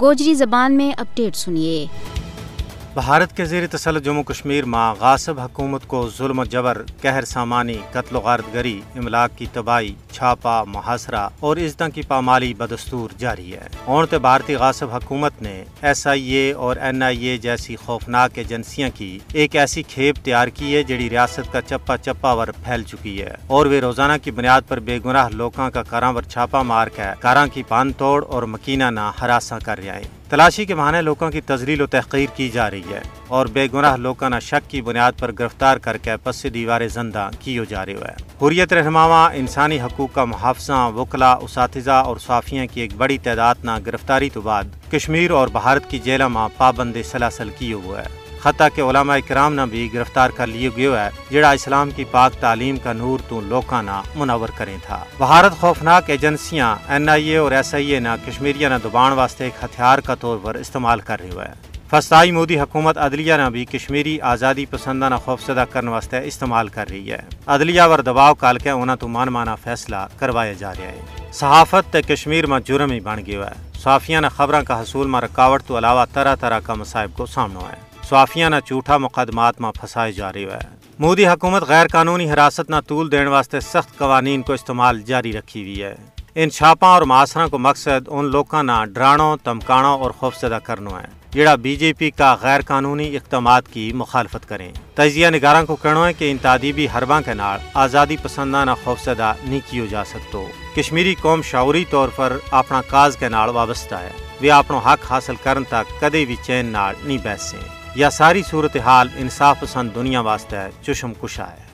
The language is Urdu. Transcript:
گوجری زبان میں اپڈیٹ سنیے۔ بھارت کے زیر تسلط جموں کشمیر ماں غاصب حکومت کو ظلم و جبر، قہر سامانی، قتل و غارت گری املاک کی تباہی۔ چھاپا محاصرہ اور عزتوں کی پامالی بدستور جاری ہے۔ اونتے بھارتی غاصب حکومت نے ایس آئی اے اور این آئی اے جیسی خوفناک ایجنسیاں کی ایک ایسی کھیپ تیار کی ہے جڑی ریاست کا چپا چپا ور پھیل چکی ہے۔ اور وہ روزانہ کی بنیاد پر بے گناہ لوکاں کا کاراں ور چھاپا مار کے کاراں کی پان توڑ اور مکینہ نہ ہراساں کر رہا ہے تلاشی کے بہانے لوگوں کی تزلیل و تحقیر کی جا رہی ہے۔ اور بے گناہ لوگوں نہ شک کی بنیاد پر گرفتار کر کے پس دیوار زندہ کیو جا رہے ہے حریت رہنماوا انسانی حقوق کا محافظہ وکلا اساتذہ اور صافیاں کی ایک بڑی تعداد نہ گرفتاری تو بعد کشمیر اور بھارت کی جیلوں میں پابند سلاسل کیے ہوا ہے حتیٰ کہ علماء کرام نہ بھی گرفتار کر لیے گئے ہے جڑا اسلام کی پاک تعلیم کا نور تو لوکاں نہ منور کریں تھا۔ بھارت خوفناک ایجنسیاں، این آئی اے اور ایس آئی اے نہ کشمیریہ نہ دبان واسطے ایک ہتھیار کا طور پر استعمال کر رہے ہے فسطائی مودی حکومت عدلیہ نہ بھی کشمیری آزادی پسندہ نہ خوفزدہ کرنے واسطے استعمال کر رہی ہے۔ عدلیہ ور دباؤ کال کے انہوں تو من مانا فیصلہ کروایا جا رہا ہے۔ صحافت تے کشمیر میں جرم ہی بن گیا ہے۔ صافیہ نہ خبروں کا حصول میں رکاوٹ تو علاوہ طرح طرح کا مصائب کو سامنا ہے۔ صافیہ نہ جھوٹا مقدمات میں پھنسائے جا رہی ہے مودی حکومت غیر قانونی حراست نہ طول دینے واسطے سخت قوانین کو استعمال جاری رکھی ہوئی ہے۔ ان چھاپاں اور معاشرہ کو مقصد ان لوگوں نہ ڈرانوں تمکانوں اور خوفزدہ کرنا ہے۔ جڑا بی جے پی کا غیر قانونی اقدامات کی مخالفت کریں۔ تجزیہ نگاراں کو کہنا ہے کہ ان تعدیبی حرباں کے نال آزادی پسندہ نہ خوفزدہ نہیں کیو جا سکتو۔ کشمیری قوم شعوری طور پر اپنا کاز کے نال وابستہ ہے۔ وہ اپنا حق حاصل کرن تک کدے بھی چین نال نہیں بیسیں یا ساری صورتحال انصاف پسند دنیا واسطے چشم کشا ہے۔